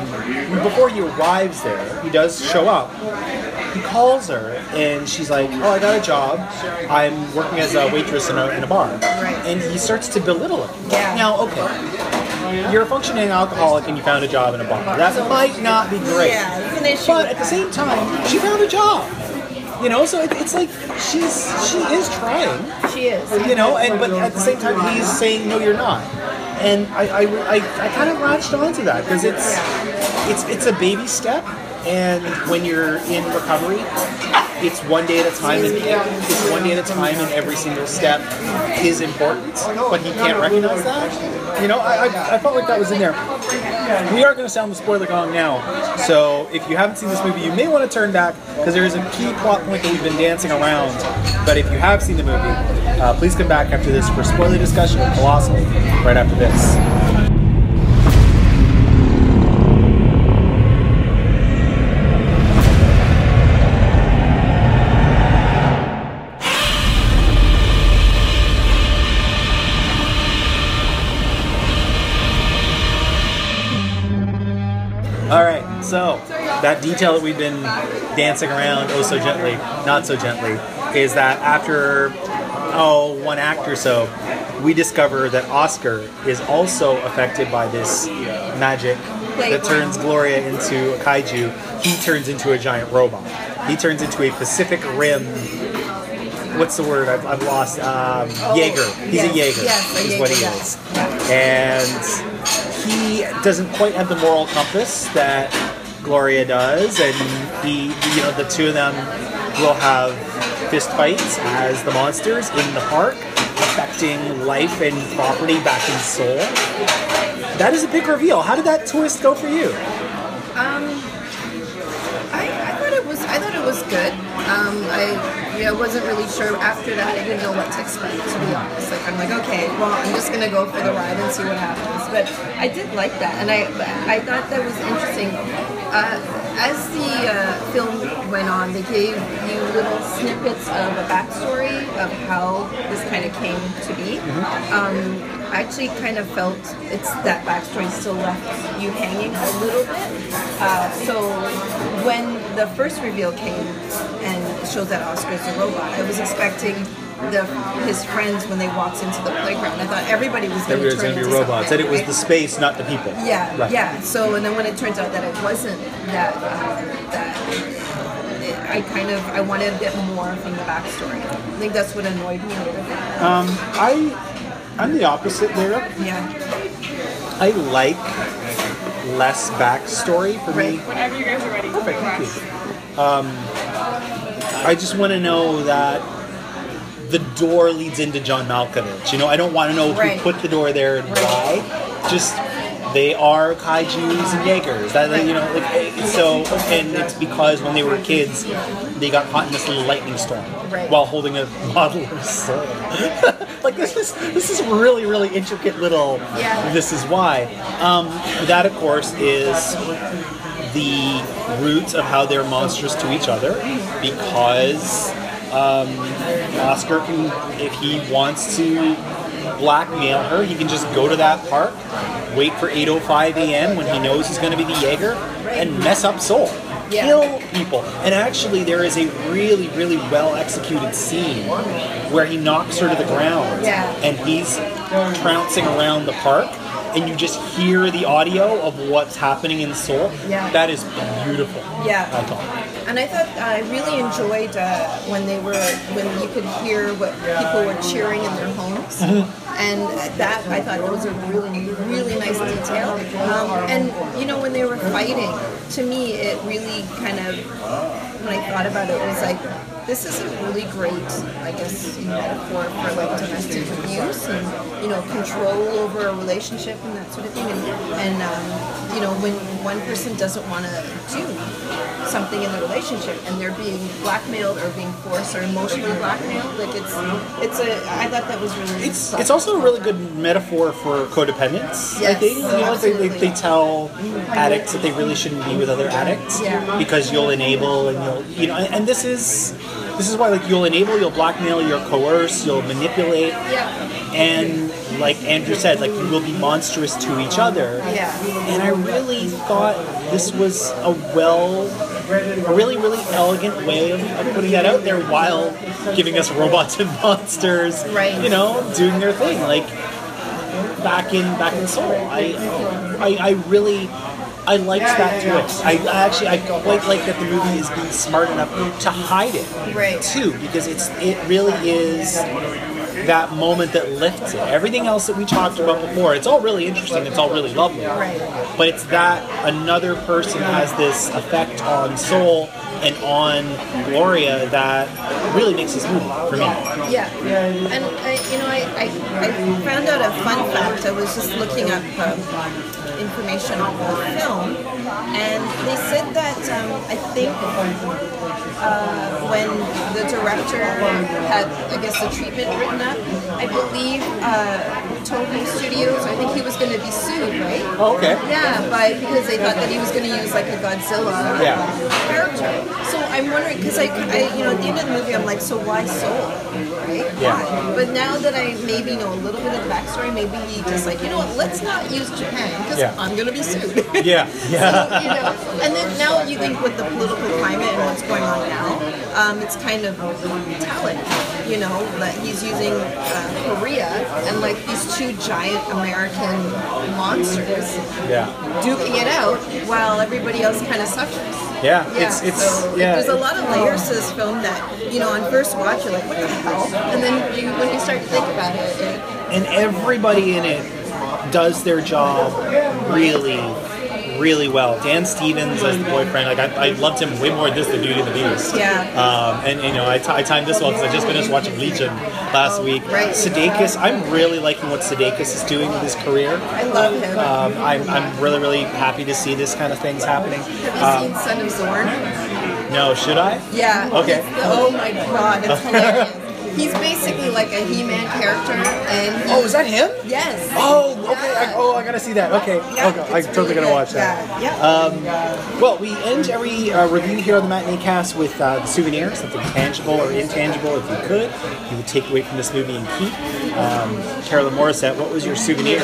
before he arrives there, he does show up. He calls her and she's like, "Oh, I got a job. I'm working as a waitress in a, in a bar." Right. And he starts to belittle her. Yeah. Now, okay, you're a functioning alcoholic and you found a job in a bar. That might not be great. Yeah, it's an issue But at the same time, she found a job. You know, so it, it's like she's she is trying She is. you know, and but at the same time he's saying no, you're not, and I I, I, I kind of latched onto that because it's it's it's a baby step, and when you're in recovery, it's one day at a time, and it's one day at a time, and every single step is important, but he can't recognize that. You know, I, I, I felt like that was in there. We are going to sound the spoiler gong now, so if you haven't seen this movie, you may want to turn back because there is a key plot point that we've been dancing around. But if you have seen the movie, uh, please come back after this for spoiler discussion of Colossal. Right after this. That detail that we've been dancing around oh so gently, not so gently, is that after oh one act or so, we discover that Oscar is also affected by this magic that turns Gloria into a kaiju. He turns into a giant robot. He turns into a Pacific Rim. What's the word? I've, I've lost. Um, Jaeger. He's a Jaeger. yes, a is what he Jaeger, is and he doesn't quite have the moral compass that Gloria does, and he, you know, the two of them will have fist fights as the monsters in the park, affecting life and property back in Seoul. That is a big reveal. How did that twist go for you? I, I thought it was I thought it was good. Um, I yeah, wasn't really sure after that. I didn't know what to expect to be honest. Like I'm like okay, well I'm just gonna go for the ride and see what happens. But I did like that, and I I thought that was interesting. Uh, as the uh, film went on, they gave you little snippets of a backstory of how this kind of came to be. Um, I actually kind of felt it's that backstory still left you hanging a little bit. Uh, so when the first reveal came and showed that Oscar's a robot, I was expecting the his friends when they walked into the playground. I thought everybody was going to turn going to be into robots. something, That it was right? the space, not the people. Yeah, Right. yeah. So and then when it turns out that it wasn't that, um, that it, I kind of I wanted a bit more from the backstory. I think that's what annoyed me a little bit. I, I'm the opposite there. Yeah, I like less backstory for me. Whenever you guys are ready. Perfect, thank you. Um, I just want to know that the door leads into John Malkovich. You know, I don't want to know Right. who put the door there and why. Just they are kaiju's and Jaegers. That you know, like eh, so, and it's because when they were kids, they got caught in this little lightning storm Right. while holding a bottle of soul. like this is this is really really intricate little. Yeah. This is why. Um, that of course is the roots of how they're monstrous to each other because um, Oscar can, if he wants to blackmail her, he can just go to that park, wait for 8:05 a.m. when he knows he's going to be the Jaeger, and mess up Seoul, Yeah. kill people. And actually, there is a really, really well executed scene where he knocks her to the ground, Yeah. and he's trouncing around the park. And you just hear the audio of what's happening in Seoul. Yeah. That is beautiful. Yeah. And I thought I really enjoyed uh, when they were when you could hear what people were cheering in their homes, and that I thought was a really really nice detail. Um, and you know when they were fighting, to me it really kind of when I thought about it, it was like this is a really great I guess metaphor for like domestic abuse and you know control over a relationship and that sort of thing. And, and um, you know when one person doesn't want to do something in the relationship and they're being blackmailed or being forced or emotionally blackmailed. Like it's it's a I thought that was really It's it's also a really good metaphor for codependence. I think you know they, they, they tell addicts that they really shouldn't be with other addicts Yeah. because you'll enable and you'll you know and, and this is this is why like you'll enable, you'll blackmail, you'll coerce, you'll manipulate, yeah and like Andrew said, like you will be monstrous to each other. yeah And I really thought this was a well, a really, really elegant way of, of putting that out there while giving us robots and monsters, Right. you know, doing their thing. Like back in back in Seoul, I, I, I really. I liked that twist. I I actually I quite like that the movie is being smart enough to hide it Right. too, because it's it really is that moment that lifts it. Everything else that we talked about before, it's all really interesting. It's all really lovely. Right. But it's that another person has this effect on Seoul and on Gloria that really makes this movie for me. Yeah, and I, you know, I, I, I found out a fun fact. I was just looking up um, information on the film, and they said that um, I think uh, when the director had, I guess, the treatment written up, I believe uh, Toho Studios. I think he was going to be sued, right? Oh, okay. Yeah, by because they thought that he was going to use like a Godzilla Yeah. character. So I'm wondering because I, I, you know, at the end of the movie, I'm like, so why Seoul, right? Yeah. Why? But now that I maybe know a little bit of the backstory, maybe he just like, you know what, let's not use Japan because Yeah. I'm going to be sued. Yeah, yeah. you know, and then now you think with the political climate and what's going on now, um, it's kind of telling, you know, that he's using uh, Korea and like these two giant American monsters Yeah. duking it out while everybody else kind of suffers. Yeah. Yeah, It's it's so yeah. there's a lot of layers to this film that you know on first watch you're like what the hell, and then you, when you start to think about it, it and everybody in it does their job really, really well. Dan Stevens as the boyfriend, like I, I loved him way more this than Beauty and the Beast. Yeah. Um, and you know, I, t- I timed this well because I just finished watching Legion last week. Right. Sudeikis, I'm really liking what Sudeikis is doing with his career. I love him. Um, I'm, I'm really, really happy to see this kind of things happening. Have you seen Son of Zorn? No, should I? Yeah. Okay. The- oh my god, it's hilarious. He's basically like a He-Man character, and he, Oh, is that him? yes. Oh, okay. I, oh, I gotta see that. Okay, Yeah, okay. I'm totally really gonna good. watch that. Yeah. yeah. Well, we end every uh, review here on the Matinee Cast with uh, the souvenir, something tangible or intangible, if you could, you would take away from this movie and keep. Um, Carolyn Mauricette, what was your souvenir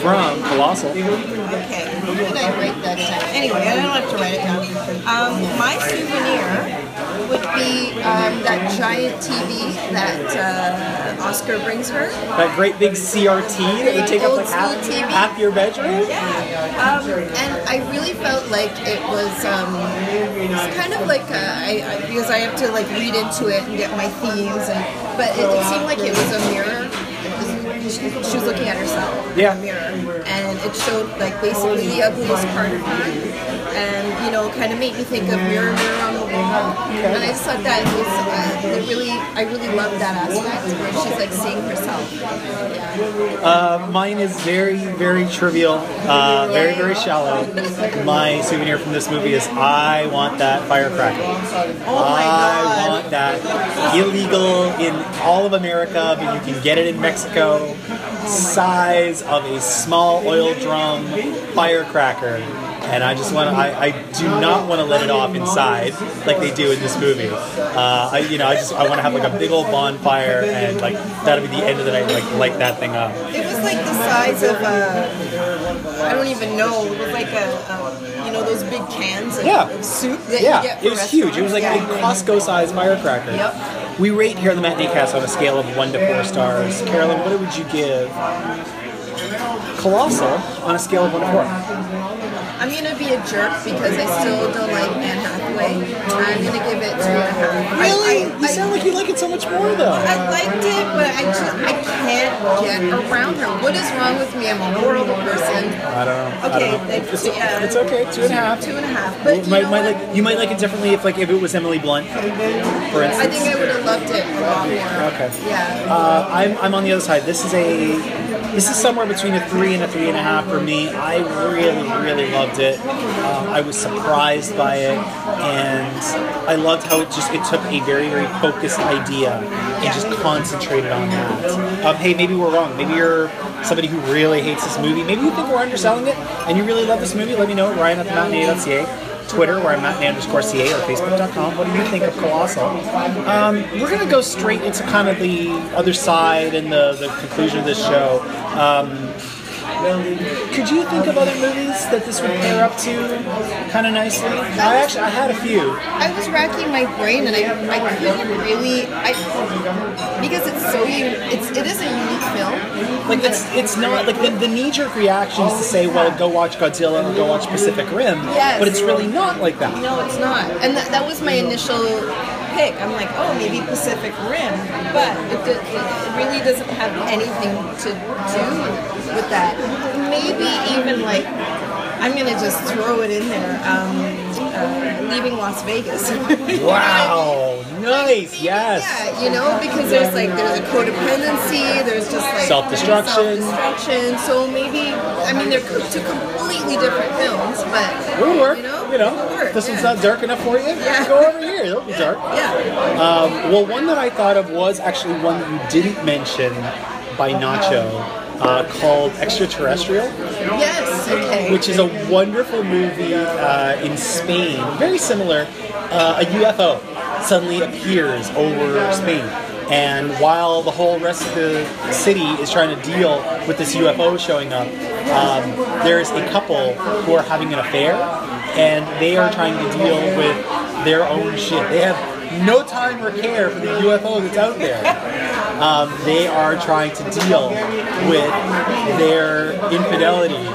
from Colossal? Okay. How did I write that down? Anyway, I don't have to write it down. Um, my souvenir would be um, that giant TV that uh, Oscar brings her. That great big CRT that would take up Old like half, TV. half your bedroom? Yeah, um, and I really felt like it was um, it's kind of like a, I, I, because I have to like read into it and get my themes, and but it, it seemed like it was a mirror. She, she was looking at herself Yeah. in the mirror, and it showed like basically the ugliest part of her, and you know, kind of made me think of Mirror, Mirror on the Wall. And I just thought that was uh, it really, I really loved that aspect where she's like seeing herself. Yeah. Uh, mine is very, very trivial, uh, very, very shallow. My souvenir from this movie is I want that firecracker. Oh my I god. want that illegal in all of America, but you can get it in Mexico. Size of a small oil drum firecracker. And I just want to, I, I do not want to let it off inside like they do in this movie. Uh, I, you know, I just, I want to have like a big old bonfire and like that'll be the end of the night, like light that thing up. It was like the size of a, I don't even know. It was like a, a you know, those big cans of, Yeah. of soup that Yeah, you get for it was huge. It was like a. Costco-sized firecracker. Yep. We rate here on the Matinee Cast on a scale of one to four stars. Carolyn, what would you give Colossal on a scale of one to four? I'm gonna be a jerk because I still don't like Anne Hathaway. I'm gonna give it two and a half. Really? I, I, you sound like you like it so much more, though. I liked it, but I just I can't get around her. What is wrong with me? I'm a horrible person. I don't know. I Okay, don't know. like, It's, yeah. it's okay. Two and a half. Two and a half. But You you might, might like, you might like it differently if like if it was Emily Blunt, for instance. I think I would have loved it a lot more. Okay. Yeah. Uh, I'm, I'm on the other side. This is a this is somewhere between a three and a three and a half for me. I really really loved it. Um, I was surprised by it. and I loved how it just it took a very very focused idea and just concentrated on that. Um, hey, maybe we're wrong. Maybe you're somebody who really hates this movie. Maybe you think we're underselling it, and you really love this movie. Let me know. Ryan at the thematinee.ca. Twitter, where I'm at underscore CA, or Facebook.com. What do you think of Colossal? Um, we're going to go straight into kind of the other side and the, the conclusion of this show. Um, could you think of other movies that this would pair up to kind of nicely? I actually I had a few. I was racking my brain and I, I couldn't really I because it's so it's it is a unique film. Like it's it's not like the, the knee jerk reaction is to say, well, go watch Godzilla or go watch Pacific Rim, Yes. but it's really not like that. No, it's not. And that, that was my initial pick. I'm like, oh, maybe Pacific Rim, but it, it really doesn't have anything to do with that. Maybe even like, I'm gonna just throw it in there. Um, uh, leaving Las Vegas. Wow, nice, yes. Yeah, you know, because there's like there's a codependency, there's just like Self-destruction. self-destruction. So maybe I mean they're two completely different films, but It would work, You know, you know. work, this one's not dark enough for you. Yeah. Go over here. It'll be dark. yeah. Um, well, one that I thought of was actually one that you didn't mention by Nacho, uh, called Extraterrestrial. Yes. Okay. which is a wonderful movie uh, in Spain. Very similar. Uh, a UFO suddenly appears over Spain. And while the whole rest of the city is trying to deal with this UFO showing up, um, there's a couple who are having an affair, and they are trying to deal with their own shit. They have no time or care for the UFO that's out there. Um, they are trying to deal with their infidelity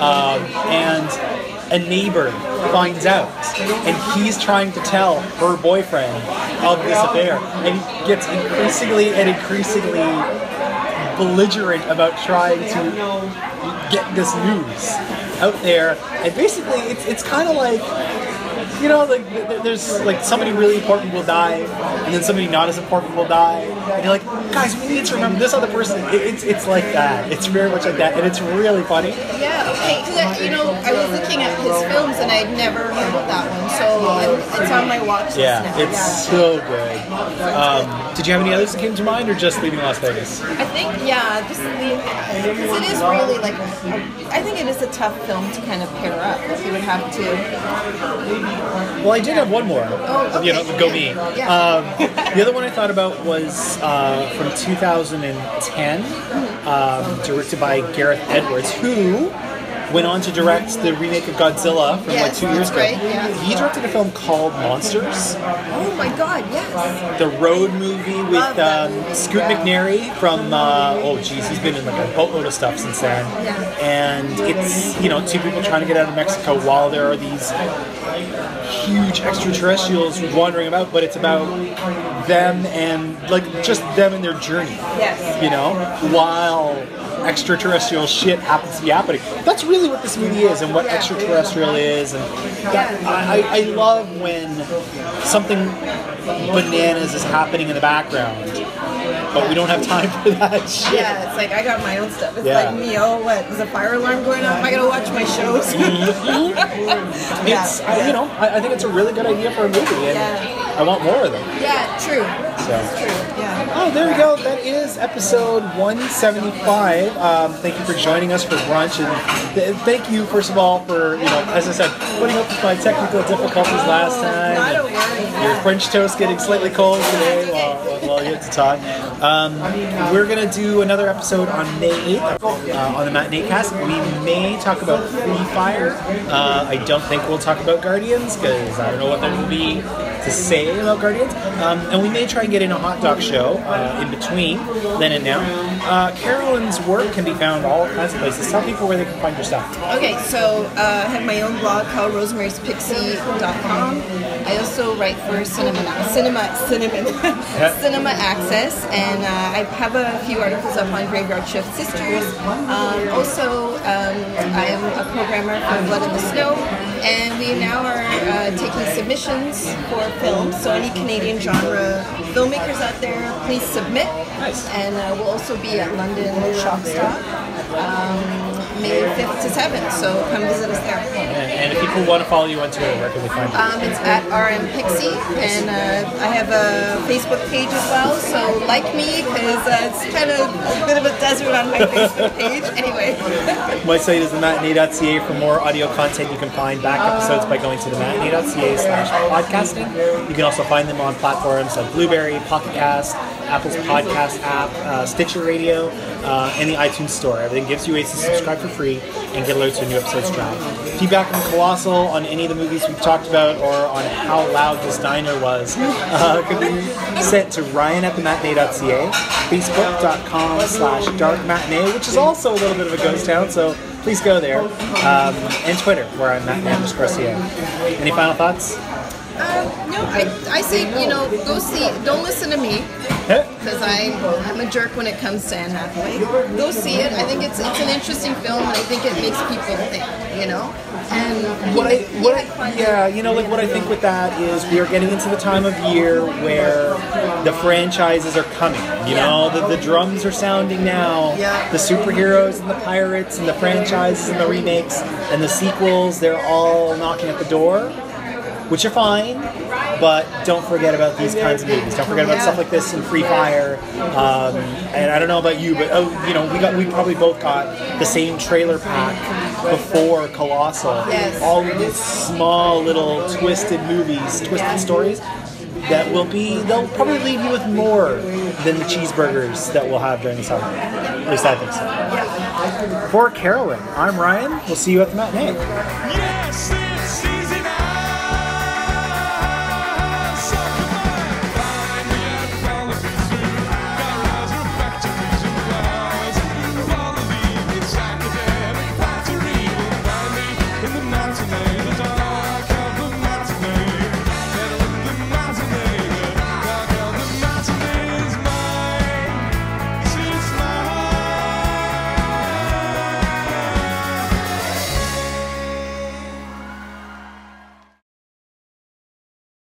um, and a neighbor finds out and he's trying to tell her boyfriend of this affair and he gets increasingly and increasingly belligerent about trying to get this news out there and basically it's, it's kind of like you know, like th- th- there's like somebody really important will die, and then somebody not as important will die, and you're like, guys, we need to remember this other person. It, it's it's like that. It's very much like that, and it's really funny. Yeah, okay. 'Cause I, you know, I was looking at his films and I'd never heard of that one, so it's on my watch list Yeah, now. it's so good. Um, did you have any others that came to mind, or just leaving Las Vegas? I think, yeah, just the, because it is really like, I think it is a tough film to kind of pair up. Like you would have to. Well, I did have one more. Oh, You know, go me. Yeah. Um, the other one I thought about was uh, from 2010, um, directed by Gareth Edwards, who went on to direct the remake of Godzilla from like two years ago. right, yeah. He directed a film called Monsters, Oh my God, yes. the road movie with um, movie, Scoot yeah. McNairy from uh, oh geez, he's been in like a boatload of stuff since then. Yeah. And it's you know two people trying to get out of Mexico while there are these huge extraterrestrials wandering about, but it's about them and like just them and their journey. Yes. You know, while extraterrestrial shit happens to be happening. That's really what this movie is and what extraterrestrial is. And I I love when something bananas is happening in the background, but we don't have time for that shit. Yeah, it's like I got my own stuff. It's Yeah. like me, oh, what? Is a fire alarm going off? I gotta watch my shows. It's, I, you know, I, I think it's a really good idea for a movie, and Yeah. I want more of them. yeah, true. So. It's true. Yeah. Oh, there we go. That is episode 175. Um, thank you for joining us for brunch, and th- thank you, first of all, for you know, as I said, putting up with my technical difficulties last time. Not a worry. Your French toast getting slightly cold today while, to talk. Um, we're gonna do another episode on May 8th uh, on the Matinee Cast. We may talk about Free Fire. Uh, I don't think we'll talk about Guardians because I don't know what there will be to say about Guardians. Um, and we may try and get in a hot dog show uh, in between then and now. Uh, Carolyn's work can be found all kinds of places. Tell people where they can find your stuff. Okay, so uh, I have my own blog called rosemaryspixie.com. I also write for Cinema, Cinema, Cinnamon, Cinema Axis, and uh, I have a few articles up on Graveyard Shift Sisters. Um, also, um, I am a programmer for Blood in the Snow, and we now are uh, taking submissions for films. So any Canadian genre filmmakers out there, please submit. Nice. And uh, we'll also be at London Shockstock um, May 5th to 7th. So come visit us there. And, and if people want to follow you on Twitter, where can they find you? Um, it's at RM Pixie, and uh, I have a Facebook page as well. So like me, because uh, it's kind of a bit of a desert on my Facebook page. Anyway, My site is thematinee.ca. For more audio content, you can find back episodes by going to thematinee.ca slash podcasting. You can also find them on platforms like Blubrry, Pocket Cast, Apple's podcast app, uh, Stitcher Radio, uh, and the iTunes Store. Everything gives you ways to subscribe for free and get alerts when new episodes drop. Feedback on Colossal, on any of the movies we've talked about, or on how loud this diner was, uh, can be sent to ryan at thematinee.ca, facebook.com slash darkmatinee, which is also a little bit of a ghost town, so please go there, um, and Twitter, where I'm matinee underscore CA. Any final thoughts? I, I say you know go see. Don't listen to me eh? because I'm I'm a jerk when it comes to Anne Hathaway. Go see it. I think it's it's an interesting film, and I think it makes people think. You know, and What I, what I, yeah, you know, like what I think with that is we are getting into the time of year where the franchises are coming. You know, the, the drums are sounding now. Yeah. The superheroes and the pirates and the franchises and the remakes and the sequels, they're all knocking at the door, which are fine. But don't forget about these kinds of movies. Don't forget about Yeah. stuff like this and Free Fire. Um, and I don't know about you, but oh, you know, we got we probably both got the same trailer pack before Colossal Yes. all of these small little twisted movies, twisted stories that will be they'll probably leave you with more than the cheeseburgers that we'll have during the summer. At least I think so. For Carolyn, I'm Ryan. We'll see you at the matinee.